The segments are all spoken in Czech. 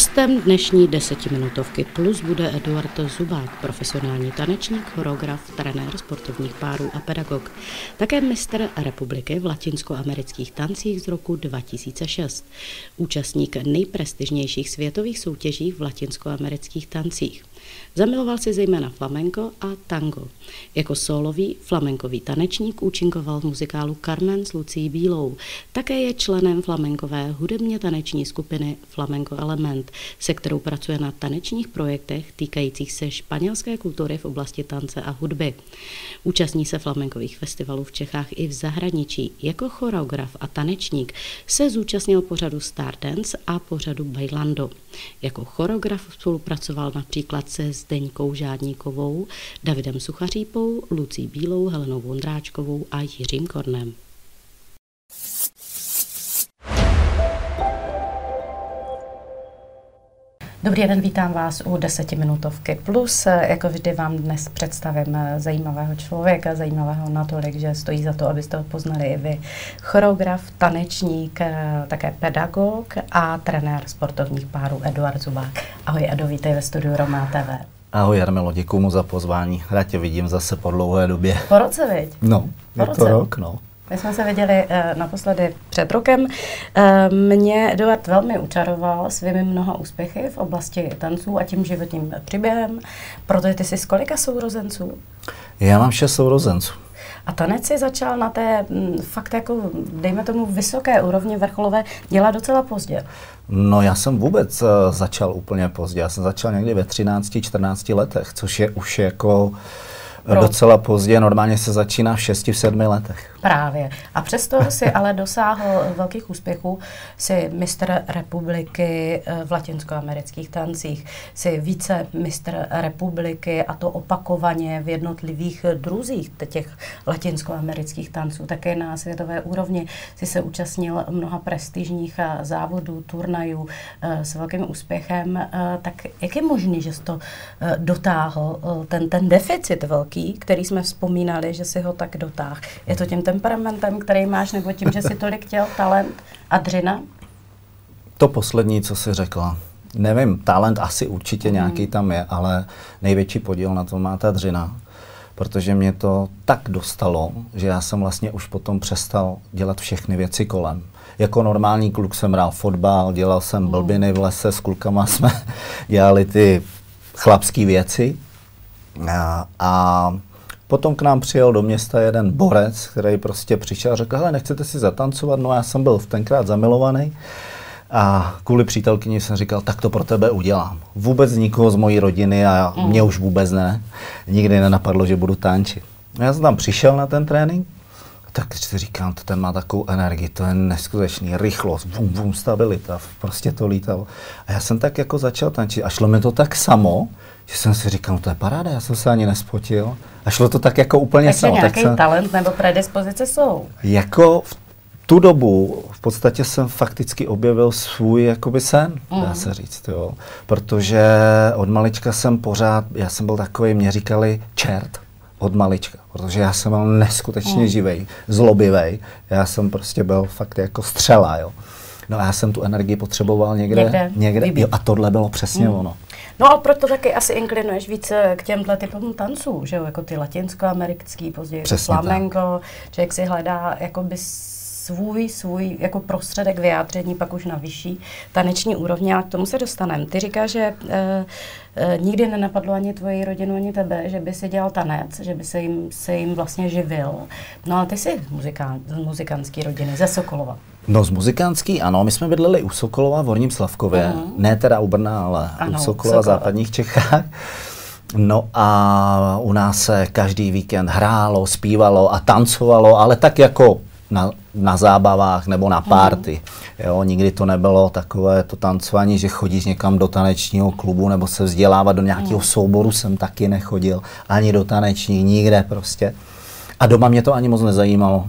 Hostem dnešní desetiminutovky plus bude Eduard Zubák, profesionální tanečník, choreograf, trenér sportovních párů a pedagog. Také mistr republiky v latinskoamerických tancích z roku 2006. Účastník nejprestižnějších světových soutěží v latinskoamerických tancích. Zamiloval si zejména flamenko a tango. Jako solový flamenkový tanečník účinkoval v muzikálu Carmen s Lucí Bílou. Také je členem flamenkové hudebně taneční skupiny Flamenco Element, se kterou pracuje na tanečních projektech týkajících se španělské kultury v oblasti tance a hudby. Účastní se flamenkových festivalů v Čechách i v zahraničí. Jako choreograf a tanečník se zúčastnil pořadu Stardance a pořadu Bailando. Jako choreograf spolupracoval například se Zdeňkou Žádníkovou, Davidem Suchařípou, Lucí Bílou, Helenou Vondráčkovou a Jiřím Kornem. Dobrý den, vítám vás u desetiminutovky plus. Jako vždy vám dnes představím zajímavého člověka, zajímavého natolik, že stojí za to, abyste ho poznali i vy. Choreograf, tanečník, také pedagog a trenér sportovních párů Eduard Zubák. Ahoj Edo, vítej ve studiu Roma TV. Ahoj Jarmilo, děkuji mu za pozvání. Rád tě vidím zase po dlouhé době. Po roce, viď? No, po je roce. to rok, no. My jsme se viděli uh, naposledy před rokem. Uh, mě Eduard velmi učaroval svými mnoha úspěchy v oblasti tanců a tím životním příběhem, protože ty jsi z kolika sourozenců? Já mám šest sourozenců. A tanec si začal na té m, mm, fakt jako, dejme tomu, vysoké úrovni vrcholové dělat docela pozdě. No já jsem vůbec uh, začal úplně pozdě. Já jsem začal někdy ve 13-14 letech, což je už jako uh, pro... docela pozdě. Normálně se začíná v 6 7 letech. Právě. A přesto si ale dosáhl velkých úspěchů. Si mistr republiky eh, v latinskoamerických tancích, si více mistr republiky a to opakovaně v jednotlivých druzích těch latinskoamerických tanců. Také na světové úrovni si se účastnil mnoha prestižních eh, závodů, turnajů eh, s velkým úspěchem. Tak jak je možné, že jsi to dotáhl, ten, ten deficit velký, který jsme vzpomínali, že si ho tak dotáhl? Je to tím temperamentem, který máš, nebo tím, že si tolik chtěl talent a dřina? To poslední, co jsi řekla. Nevím, talent asi určitě mm. nějaký tam je, ale největší podíl na to má ta dřina. Protože mě to tak dostalo, že já jsem vlastně už potom přestal dělat všechny věci kolem. Jako normální kluk jsem hrál fotbal, dělal jsem mm. blbiny v lese, s klukama jsme dělali ty chlapské věci. A, a Potom k nám přijel do města jeden borec, který prostě přišel a řekl, hele, nechcete si zatancovat? No já jsem byl tenkrát zamilovaný. A kvůli přítelkyni jsem říkal, tak to pro tebe udělám. Vůbec nikoho z mojí rodiny a mm. mě už vůbec ne. Nikdy nenapadlo, že budu tančit. Já jsem tam přišel na ten trénink, tak si říkám, to ten má takovou energii, to je neskutečný, rychlost, vum, vum, stabilita, prostě to lítalo. A já jsem tak jako začal tančit a šlo mi to tak samo, že jsem si říkal, no to je paráda, já jsem se ani nespotil. A šlo to tak jako úplně Takže samo. nějaký tak jsem, talent nebo predispozice jsou. Jako v tu dobu v podstatě jsem fakticky objevil svůj jakoby sen, mm. dá se říct, jo. Protože od malička jsem pořád, já jsem byl takový, mě říkali čert od malička, protože já jsem byl neskutečně mm. živej, zlobivej. Já jsem prostě byl fakt jako střela, jo. No a já jsem tu energii potřeboval někde, někde, někde jo, a tohle bylo přesně mm. ono. No a proto taky asi inklinuješ víc k těmhle typům tanců, že jo, jako ty latinskoamerický, později Přesně flamenko, tak. člověk si hledá jakoby svůj, svůj jako prostředek vyjádření pak už na vyšší taneční úrovni, ale k tomu se dostaneme. Ty říkáš, že e, e, nikdy nenapadlo ani tvoji rodinu, ani tebe, že by si dělal tanec, že by se jim, se jim vlastně živil. No ale ty jsi muzikán, z muzikantské rodiny, ze Sokolova. No z muzikantský, ano, my jsme bydleli u Sokolova v Horním Slavkově, uh-huh. ne teda u Brna, ale ano, u Sokolova v západních Čechách. No a u nás se každý víkend hrálo, zpívalo a tancovalo, ale tak jako na, na zábavách nebo na párty. Mm. Jo, nikdy to nebylo takové to tancování, že chodíš někam do tanečního klubu nebo se vzdělávat do nějakého mm. souboru jsem taky nechodil, ani do tanečních, nikde prostě. A doma mě to ani moc nezajímalo.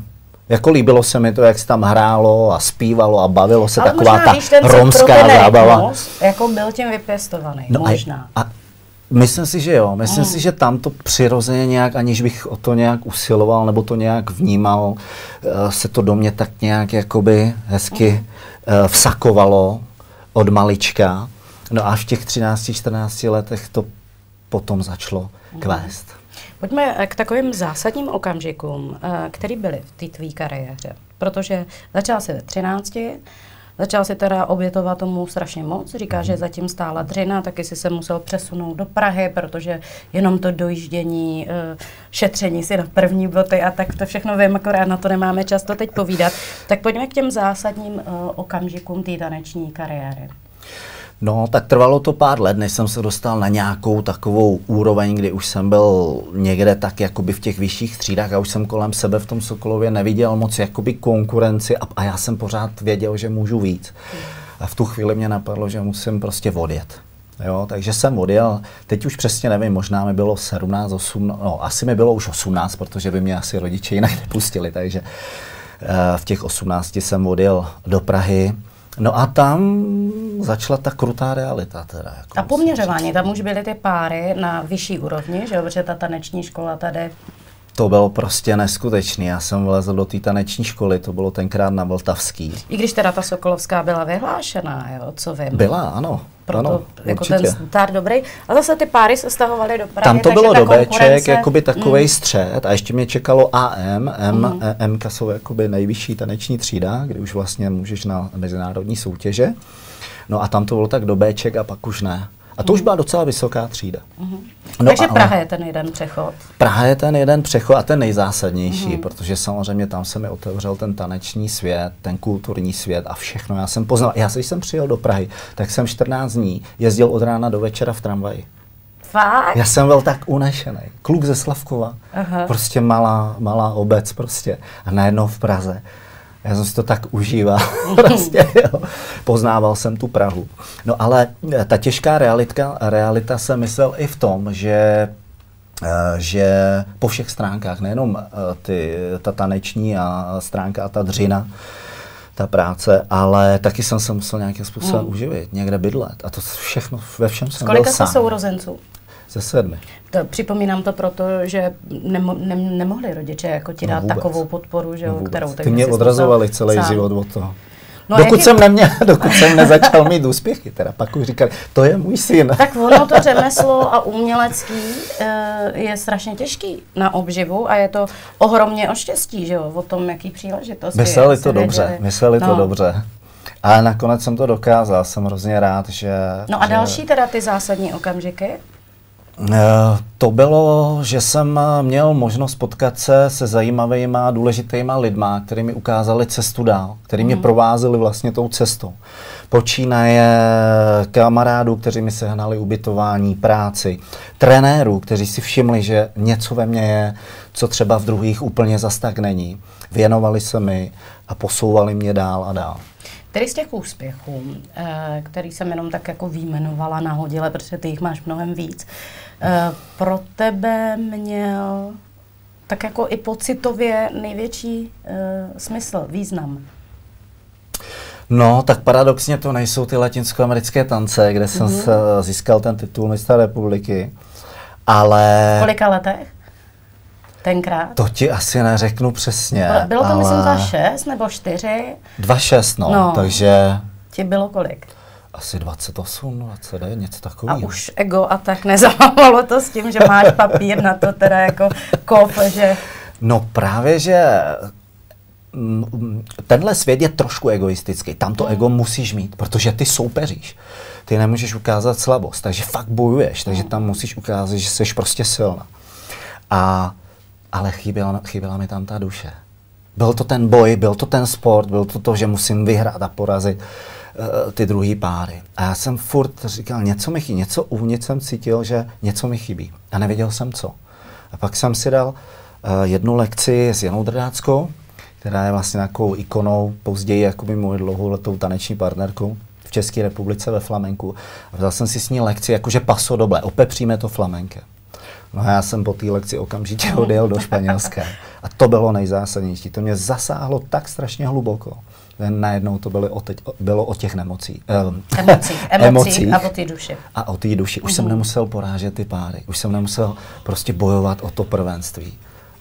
Jako líbilo se mi to, jak se tam hrálo a zpívalo a bavilo se Ale taková možná, ta víš, romská zábava. jako byl tím vypěstovaný, no možná. A, a Myslím si, že jo. Myslím mm. si, že tam to přirozeně nějak, aniž bych o to nějak usiloval nebo to nějak vnímal, eh, se to do mě tak nějak jakoby hezky mm. vsakovalo od malička. No a v těch 13-14 letech to potom začalo kvést. Pojďme eh, k takovým zásadním okamžikům, který byly v té tvé kariéře. Protože začala se ve 13, Začal si teda obětovat tomu strašně moc. Říká, že zatím stála dřina, taky si se musel přesunout do Prahy, protože jenom to dojíždění, eh, šetření si na první boty a tak to všechno vím, akorát na to nemáme čas to teď povídat. Tak pojďme k těm zásadním okamžikům té taneční kariéry. No, tak trvalo to pár let, než jsem se dostal na nějakou takovou úroveň, kdy už jsem byl někde tak jakoby v těch vyšších třídách a už jsem kolem sebe v tom Sokolově neviděl moc jakoby konkurenci a, a já jsem pořád věděl, že můžu víc. A v tu chvíli mě napadlo, že musím prostě odjet. Jo, takže jsem odjel, teď už přesně nevím, možná mi bylo 17, 18, no asi mi bylo už 18, protože by mě asi rodiče jinak nepustili, takže uh, v těch 18 jsem odjel do Prahy No a tam začala ta krutá realita. Teda, jako a poměřování, tam už byly ty páry na vyšší úrovni, že jo, protože ta taneční škola tady to bylo prostě neskutečný. Já jsem vlezl do té taneční školy, to bylo tenkrát na Vltavský. I když teda ta Sokolovská byla vyhlášená, jo, co vím. Byla, ano. Proto ano, jako určitě. ten start dobrý. A zase ty páry se stahovaly do Prahy. Tam to bylo do Bček, konkurence... jakoby takový mm. střed a ještě mě čekalo AM, M, mm. M jsou jakoby nejvyšší taneční třída, kdy už vlastně můžeš na mezinárodní soutěže. No a tam to bylo tak do Bček a pak už ne. A to už byla docela vysoká třída. Uh-huh. No, Takže ale Praha je ten jeden přechod. Praha je ten jeden přechod a ten nejzásadnější, uh-huh. protože samozřejmě tam se mi otevřel ten taneční svět, ten kulturní svět a všechno. Já jsem poznal, já když jsem přijel do Prahy, tak jsem 14 dní jezdil od rána do večera v tramvaji. Fakt? Já jsem byl tak unešený. Kluk ze Slavkova, uh-huh. prostě malá, malá obec prostě a najednou v Praze. Já jsem si to tak užíval. prostě, jo. Poznával jsem tu Prahu. No ale eh, ta těžká realita, realita se myslel i v tom, že eh, že po všech stránkách, nejenom eh, ty, ta taneční a stránka a ta dřina, ta práce, ale taky jsem se musel nějakým způsobem hmm. uživit, někde bydlet. A to všechno, ve všem jsem Kolika byl sám. sourozenců? Ze sedmi. To, připomínám to proto, že nemo, ne, nemohli rodiče jako ti no dát no takovou podporu, že, no kterou Ty mě odrazovali celý sám. život od toho. No dokud, jaký... jsem neměl, dokud jsem nezačal mít úspěchy, teda pak už říkali, to je můj syn. Tak ono to řemeslo a umělecký e, je strašně těžký na obživu a je to ohromně o štěstí, že jo, o tom, jaký příležitosti. Mysleli to dobře, věděli. mysleli no. to dobře. Ale nakonec jsem to dokázal, jsem hrozně rád, že... No a že... další teda ty zásadní okamžiky? Eh, to bylo, že jsem měl možnost potkat se se zajímavými a důležitýma lidma, kteří mi ukázali cestu dál, kteří mě mm. provázeli vlastně tou cestou. Počínaje kamarádů, kteří mi sehnali ubytování, práci, trenérů, kteří si všimli, že něco ve mně je, co třeba v druhých úplně zas tak není. Věnovali se mi a posouvali mě dál a dál. Který z těch úspěchů, eh, který jsem jenom tak jako výjmenovala nahodile, protože ty jich máš mnohem víc, pro tebe měl tak jako i pocitově největší uh, smysl, význam? No, tak paradoxně to nejsou ty latinskoamerické tance, kde jsem mm-hmm. získal ten titul mistra republiky, ale... V kolika letech? tenkrát? To ti asi neřeknu přesně. Bylo to ale... myslím za šest nebo čtyři? Dva šest, no, no. takže... Ti bylo kolik? Asi 28, 29, něco takového. A už ego a tak nezávalo to s tím, že máš papír na to teda jako kop, že... No právě, že mm, tenhle svět je trošku egoistický. Tam to mm. ego musíš mít, protože ty soupeříš. Ty nemůžeš ukázat slabost, takže fakt bojuješ, takže mm. tam musíš ukázat, že jsi prostě silná. A ale chyběla, chyběla mi tam ta duše. Byl to ten boj, byl to ten sport, byl to to, že musím vyhrát a porazit uh, ty druhý páry. A já jsem furt říkal, něco mi chybí, něco uvnitř jsem cítil, že něco mi chybí. A nevěděl jsem co. A pak jsem si dal uh, jednu lekci s Janou Drdáckou, která je vlastně takovou ikonou, později jakoby moji dlouholetou taneční partnerku v České republice ve flamenku. A vzal jsem si s ní lekci, jakože paso doble, opepříme to flamenkem. No a já jsem po té lekci okamžitě odjel do Španělska. A to bylo nejzásadnější. To mě zasáhlo tak strašně hluboko. Najednou to bylo o, teď, bylo o těch nemocí. Um, emocí. Emocí a o té duši. A o té duši. Už uh-huh. jsem mhm. nemusel porážet ty páry. Už jsem nemusel prostě bojovat o to prvenství.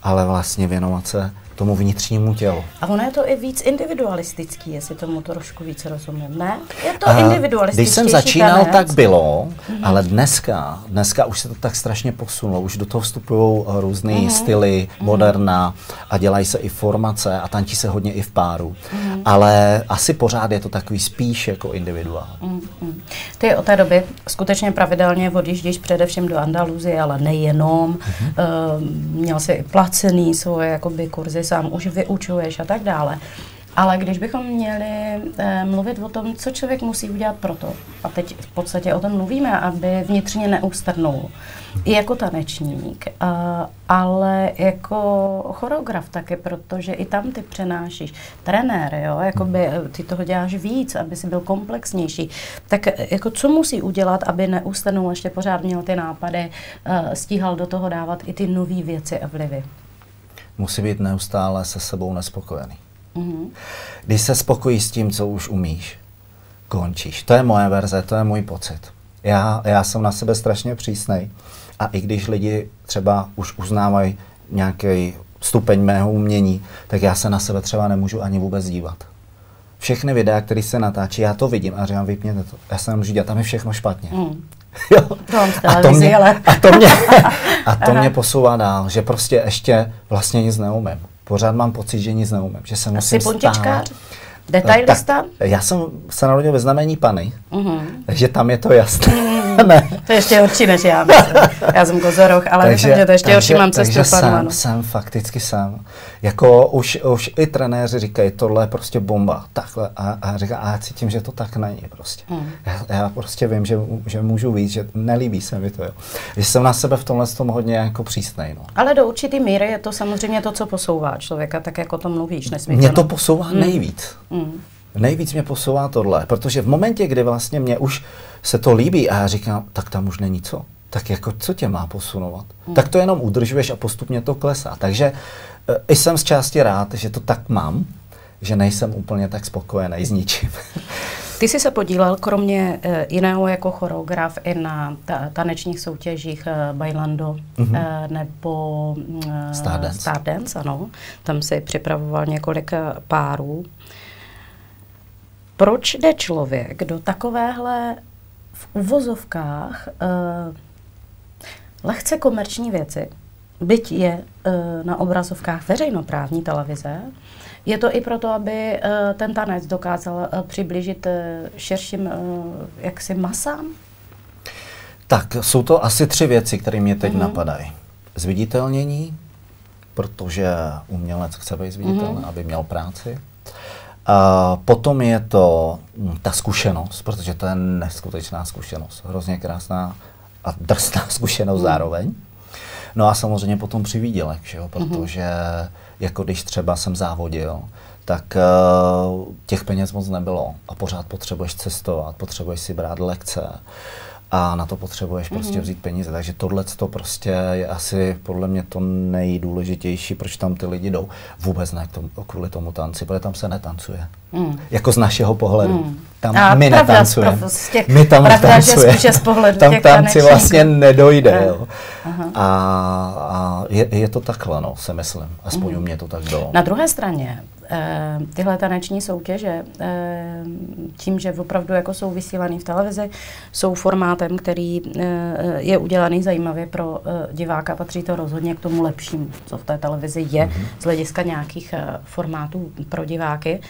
ale vlastně věnovat se tomu vnitřnímu tělu. A ono je to i víc individualistický, jestli tomu trošku víc rozumím, ne? Je to uh, individualistický. Když jsem začínal, tanec. tak bylo, mm-hmm. ale dneska, dneska už se to tak strašně posunulo, už do toho vstupují různé mm-hmm. styly, mm-hmm. moderna a dělají se i formace a tančí se hodně i v páru. Mm-hmm. Ale asi pořád je to takový spíš jako individuál. Mm-hmm. Ty od té doby skutečně pravidelně odjíždíš především do Andaluzie, ale nejenom. Mm-hmm. Uh, měl jsi i placený svoje jakoby kurzy sám už vyučuješ a tak dále. Ale když bychom měli eh, mluvit o tom, co člověk musí udělat pro to, a teď v podstatě o tom mluvíme, aby vnitřně neustrnul, i jako tanečník, eh, ale jako choreograf taky, protože i tam ty přenášíš. Trenér, jo, jakoby eh, ty toho děláš víc, aby si byl komplexnější. Tak eh, jako co musí udělat, aby neustrnul, ještě pořád měl ty nápady, eh, stíhal do toho dávat i ty nové věci a vlivy? Musí být neustále se sebou nespokojený. Mm-hmm. Když se spokojí s tím, co už umíš, končíš. To je moje verze, to je můj pocit. Já, já jsem na sebe strašně přísnej a i když lidi třeba už uznávají nějaký stupeň mého umění, tak já se na sebe třeba nemůžu ani vůbec dívat. Všechny videa, které se natáčí, já to vidím a říkám, vypněte to. Já se nemůžu dělat, tam je všechno špatně. Mm. Jo. a to mě, a to mě, a to mě posouvá dál, že prostě ještě vlastně nic neumím. Pořád mám pocit, že nic neumím, že se musím stát. Detailista? Tak, já jsem se narodil ve znamení Pany, uh-huh. takže tam je to jasné. Ne. To je ještě horší než já. já jsem kozoroch, ale takže, myslím, že to ještě horší mám cestu takže jsem, jsem fakticky sám. Jako už, už i trenéři říkají, tohle je prostě bomba, takhle. A, a říká, a já cítím, že to tak není prostě. Uh-huh. Já, já, prostě vím, že, že můžu víc, že nelíbí se mi to. Jo. Že jsem na sebe v tomhle tom hodně jako přísnej. No. Ale do určitý míry je to samozřejmě to, co posouvá člověka, tak jako to mluvíš. Mě to posouvá hmm. nejvíc. Hmm. Nejvíc mě posouvá tohle, protože v momentě, kdy vlastně mě už se to líbí a já říkám, tak tam už není co. Tak jako co tě má posunovat? Hmm. Tak to jenom udržuješ a postupně to klesá. Takže e, i jsem z části rád, že to tak mám, že nejsem úplně tak spokojený s ničím. Ty jsi se podílel kromě e, jiného jako choreograf i na ta, tanečních soutěžích e, Bailando mm-hmm. e, nebo e, Stardance. Stardance, ano. Tam si připravoval několik párů. Proč jde člověk do takovéhle v uvozovkách uh, lehce komerční věci, byť je uh, na obrazovkách veřejnoprávní televize, je to i proto, aby uh, ten tanec dokázal uh, přiblížit uh, širším uh, jaksi masám? Tak, jsou to asi tři věci, které mě teď mm-hmm. napadají. Zviditelnění, protože umělec chce být zviditelný, mm-hmm. aby měl práci. A potom je to hm, ta zkušenost, protože to je neskutečná zkušenost, hrozně krásná a drsná zkušenost mm. zároveň. No a samozřejmě potom přivídělek, že jo? Mhm. protože mm-hmm. jako když třeba jsem závodil, tak uh, těch peněz moc nebylo a pořád potřebuješ cestovat, potřebuješ si brát lekce a na to potřebuješ mm-hmm. prostě vzít peníze. Takže tohle to prostě je asi podle mě to nejdůležitější, proč tam ty lidi jdou. Vůbec ne k tomu, kvůli tomu tanci, protože tam se netancuje. Mm. Jako z našeho pohledu. Mm. Tam a my netancujeme. My tam netancujeme. Tam tanci vlastně nedojde. Jo. A, a je, je to takhle, no, se myslím. Aspoň mm. u mě to tak bylo. Na druhé straně, tyhle taneční soutěže, eh, tím, že opravdu jako jsou vysílaný v televizi, jsou formátem, který eh, je udělaný zajímavě pro diváka, patří to rozhodně k tomu lepšímu, co v té televizi je mm-hmm. z hlediska nějakých formátů pro diváky.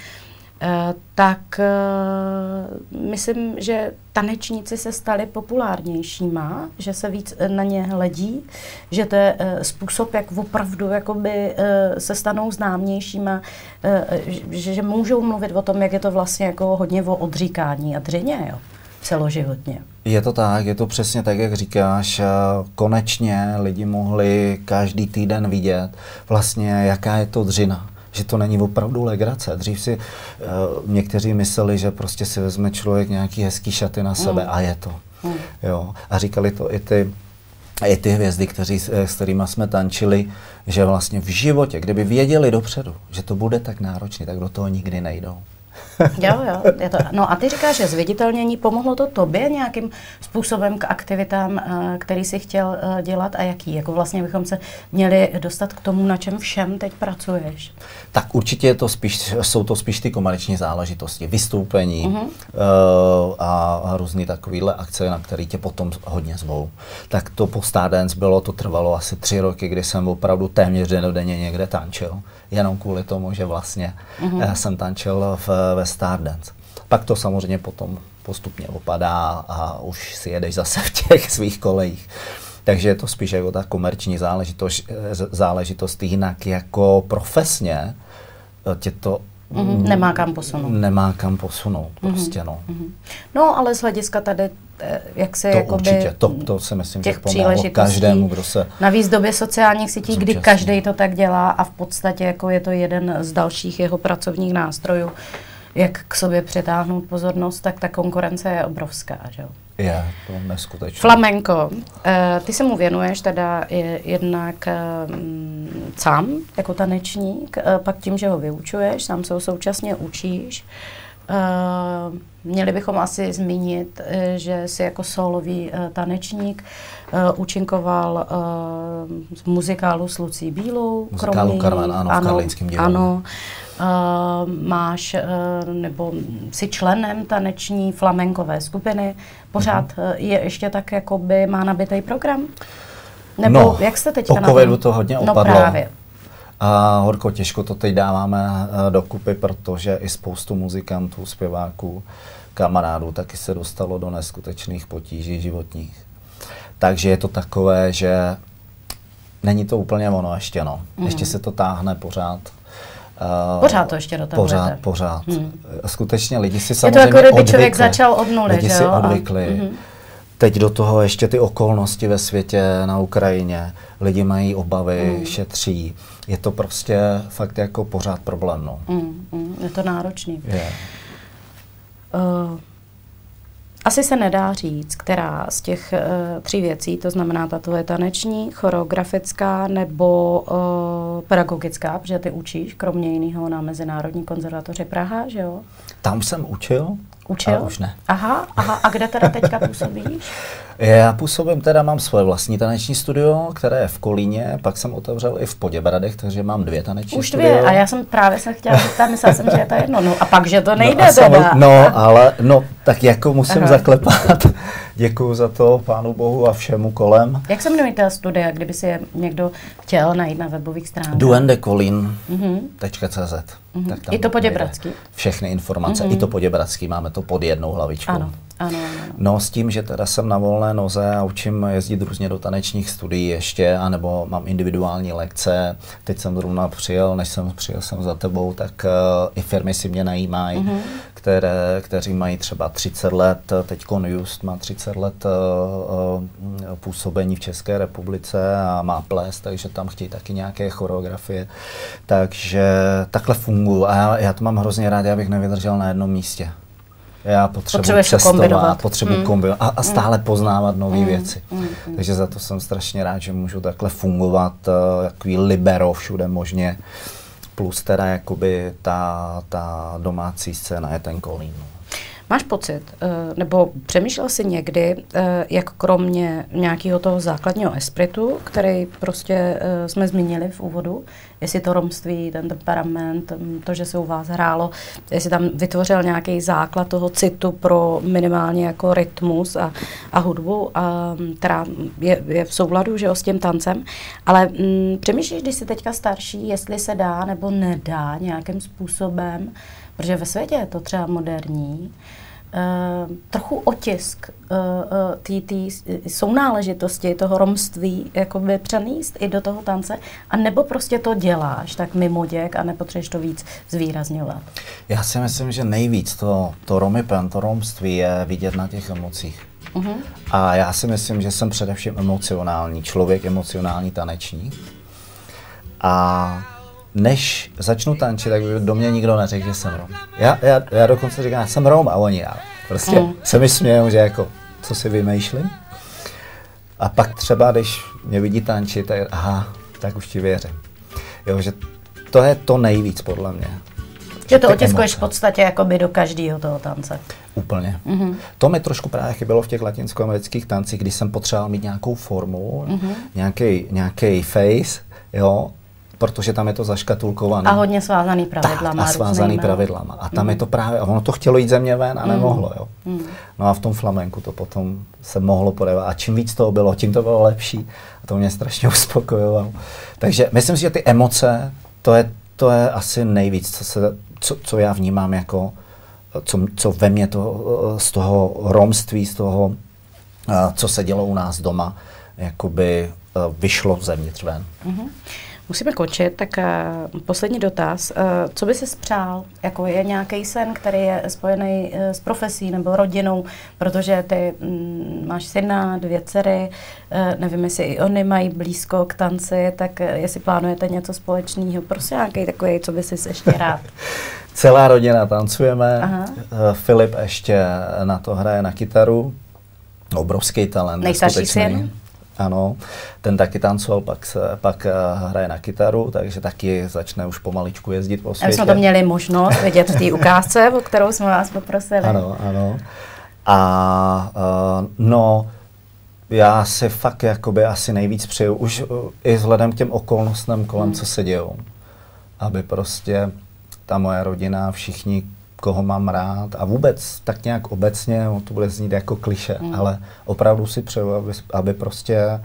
Eh, tak eh, myslím, že tanečníci se stali populárnějšíma, že se víc eh, na ně hledí, že to je způsob, jak opravdu jakoby, se stanou známějšíma, že, že můžou mluvit o tom, jak je to vlastně jako hodně o odříkání a dřině, jo, celoživotně. Je to tak, je to přesně tak, jak říkáš. Konečně lidi mohli každý týden vidět vlastně, jaká je to dřina že to není opravdu legrace. Dřív si uh, někteří mysleli, že prostě si vezme člověk nějaký hezký šaty na sebe mm. a je to. Mm. Jo. A říkali to i ty, i ty hvězdy, kteří, eh, s kterými jsme tančili, že vlastně v životě, kdyby věděli dopředu, že to bude tak náročný, tak do toho nikdy nejdou. jo, jo. Je to, no a ty říkáš, že zviditelnění pomohlo to tobě nějakým způsobem k aktivitám, eh, který jsi chtěl eh, dělat a jaký? Jako vlastně bychom se měli dostat k tomu, na čem všem teď pracuješ. Tak určitě je to spíš, jsou to spíš ty komerční záležitosti, vystoupení uh-huh. uh, a, a různé takovéhle akce, na které tě potom hodně zvou. Tak to po Stardance bylo, to trvalo asi tři roky, kdy jsem opravdu téměř denně někde tančil jenom kvůli tomu, že vlastně mm-hmm. jsem tančil v, ve Stardance. Pak to samozřejmě potom postupně opadá a už si jedeš zase v těch svých kolejích. Takže je to spíš jako ta komerční záležitost, záležitost jinak jako profesně eh, tě to Mm-hmm. Nemá kam posunout. Nemá kam posunout, mm-hmm. prostě no. Mm-hmm. No, ale z hlediska tady, eh, jak se to jakoby... určitě, to, to si myslím, že pomohlo každému, kdo se... Navíc době sociálních sítí, kdy každý to tak dělá a v podstatě jako je to jeden z dalších jeho pracovních nástrojů, jak k sobě přitáhnout pozornost, tak ta konkurence je obrovská, že jo? Je, to neskutečné. Flamenko, uh, ty se mu věnuješ teda jednak uh, sám jako tanečník, uh, pak tím, že ho vyučuješ, sám se ho současně učíš. Uh, měli bychom asi zmínit, uh, že jsi jako solový uh, tanečník účinkoval v muzikálu s Lucí Bílou. Muzikálu Carmen, ano, ano, v Karlínském divadlu. Ano, Uh, máš uh, nebo jsi členem taneční flamenkové skupiny, pořád uh-huh. je ještě tak, jako by má nabitý program? Nebo no, jak jste teďka po covidu to hodně no opadlo. No právě. A horko těžko to teď dáváme uh, dokupy, protože i spoustu muzikantů, zpěváků, kamarádů taky se dostalo do neskutečných potíží životních. Takže je to takové, že není to úplně ono ještě, no. Mm. Ještě se to táhne pořád Uh, pořád to ještě do toho Pořád, pořád. Hmm. Skutečně lidi si samozřejmě Je to jako kdyby odvykli, člověk začal od nuly, Lidi že si odvykli. A, uh-huh. Teď do toho ještě ty okolnosti ve světě na Ukrajině. Lidi mají obavy, hmm. šetří. Je to prostě fakt jako pořád problém. No. Hmm, hmm. Je to náročný. Je. Uh, asi se nedá říct, která z těch uh, tří věcí, to znamená ta tvoje taneční, choreografická nebo uh, pedagogická, protože ty učíš, kromě jiného na Mezinárodní konzervatoři Praha, že jo? Tam jsem učil, Učil? Ale už ne. Aha, aha. A kde teda teďka působíš? Já působím, teda mám svoje vlastní taneční studio, které je v Kolíně, pak jsem otevřel i v Poděbradech, takže mám dvě taneční Už studio. dvě, a já jsem právě se chtěla zeptat, myslela jsem, že je to jedno, no a pak, že to nejde no, teda. No, ale, no, tak jako musím Aha. zaklepat. Děkuji za to, pánu bohu a všemu kolem. Jak se jmenuje ta studia, kdyby si je někdo chtěl najít na webových stránkách? duendekolin.cz mm-hmm. tak tam I to Poděbradský? Všechny informace, mm-hmm. i to Poděbradský, máme to pod jednou hlavičkou. Ano. Ano, ano. No s tím, že teda jsem na volné noze a učím jezdit různě do tanečních studií ještě, anebo mám individuální lekce. Teď jsem zrovna přijel, než jsem přijel jsem za tebou, tak uh, i firmy si mě najímají, uh-huh. Které, kteří mají třeba 30 let, teď Just má 30 let uh, uh, působení v České republice a má ples, takže tam chtějí taky nějaké choreografie. Takže takhle funguji a já, já to mám hrozně rád, já bych nevydržel na jednom místě. Já potřebuji cestovat, potřebuji mm. kombinovat a, a stále mm. poznávat nové mm. věci. Mm. Takže za to jsem strašně rád, že můžu takhle fungovat, uh, takový libero všude možně. Plus teda jakoby ta, ta domácí scéna je ten kolín. No. Máš pocit, eh, nebo přemýšlel jsi někdy, eh, jak kromě nějakého toho základního espritu, který prostě eh, jsme zmínili v úvodu, jestli to romství, ten temperament, mm, to, že se u vás hrálo, jestli tam vytvořil nějaký základ toho citu pro minimálně jako rytmus a, a hudbu, a, mm, která je, je v souladu že, s tím tancem. Ale m, přemýšlíš, když jsi teďka starší, jestli se dá nebo nedá nějakým způsobem, protože ve světě je to třeba moderní, Uh, trochu otisk uh, uh, té sounáležitosti, toho romství jakoby přenést i do toho tance, a nebo prostě to děláš tak mimo děk a nepotřebuješ to víc zvýrazňovat? Já si myslím, že nejvíc to, to romipen, to romství je vidět na těch emocích. Uh-huh. A já si myslím, že jsem především emocionální člověk, emocionální tanečník. A než začnu tančit, tak by do mě nikdo neřekl, že jsem Rom. Já, já, já dokonce říkám, já jsem Rom a oni já. Prostě mm. se mi smějou, že jako, co si vymýšlím. A pak třeba, když mě vidí tančit, tak aha, tak už ti věřím. Jo, že to je to nejvíc podle mě. Že to otiskuješ v podstatě jakoby do každého toho tance. Úplně. Mm-hmm. To mi trošku právě chybělo v těch latinskoamerických tancích, když jsem potřeboval mít nějakou formu, mm-hmm. nějaký, nějaký face, jo, protože tam je to zaškatulkované. A hodně svázaný pravidlama. Tak, a svázaný pravidlama. A tam mm. je to právě, a ono to chtělo jít ze mě ven a nemohlo, mm. jo. Mm. No a v tom flamenku to potom se mohlo podávat. A čím víc toho bylo, tím to bylo lepší. A to mě strašně uspokojovalo. Takže myslím si, že ty emoce, to je, to je asi nejvíc, co, se, co, co já vnímám jako, co, co ve mně to, z toho romství, z toho, co se dělo u nás doma, jakoby vyšlo zevnitř ven. Mm-hmm. Musíme končit, tak uh, poslední dotaz. Uh, co by si spřál? Jako je nějaký sen, který je spojený uh, s profesí nebo rodinou, protože ty mm, máš syna, dvě dcery, uh, nevím, jestli i oni mají blízko k tanci, tak uh, jestli plánujete něco společného, prostě nějaký takový, co by si ještě rád. Celá rodina tancujeme. Aha. Uh, Filip ještě na to hraje na kytaru. Obrovský talent. Nejstarší syn? Ano, ten taky tancoval, pak, se, pak eh, hraje na kytaru, takže taky začne už pomaličku jezdit po světě. My jsme to měli možnost vidět v té ukázce, o kterou jsme vás poprosili. Ano, ano. A uh, no, já si fakt jakoby asi nejvíc přeju, už uh, i vzhledem k těm okolnostem kolem, hmm. co se dějou, aby prostě ta moje rodina, všichni, koho mám rád a vůbec tak nějak obecně, no, to bude znít jako kliše, mm. ale opravdu si přeju, aby, aby prostě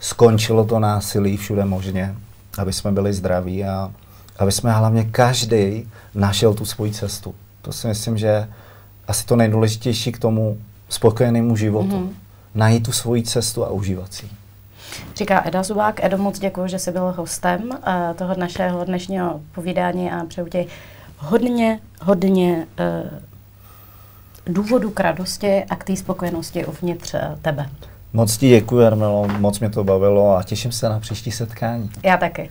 skončilo to násilí všude možně, aby jsme byli zdraví a aby jsme hlavně každý našel tu svoji cestu. To si myslím, že asi to nejdůležitější k tomu spokojenému životu. Mm. Najít tu svoji cestu a užívat si Říká Eda Zubák. Edo, moc děkuji, že jsi byl hostem uh, toho našeho dnešního povídání a přeju ti hodně, hodně uh, důvodů k radosti a k té spokojenosti uvnitř uh, tebe. Moc ti děkuji, Armelo, moc mě to bavilo a těším se na příští setkání. Já taky.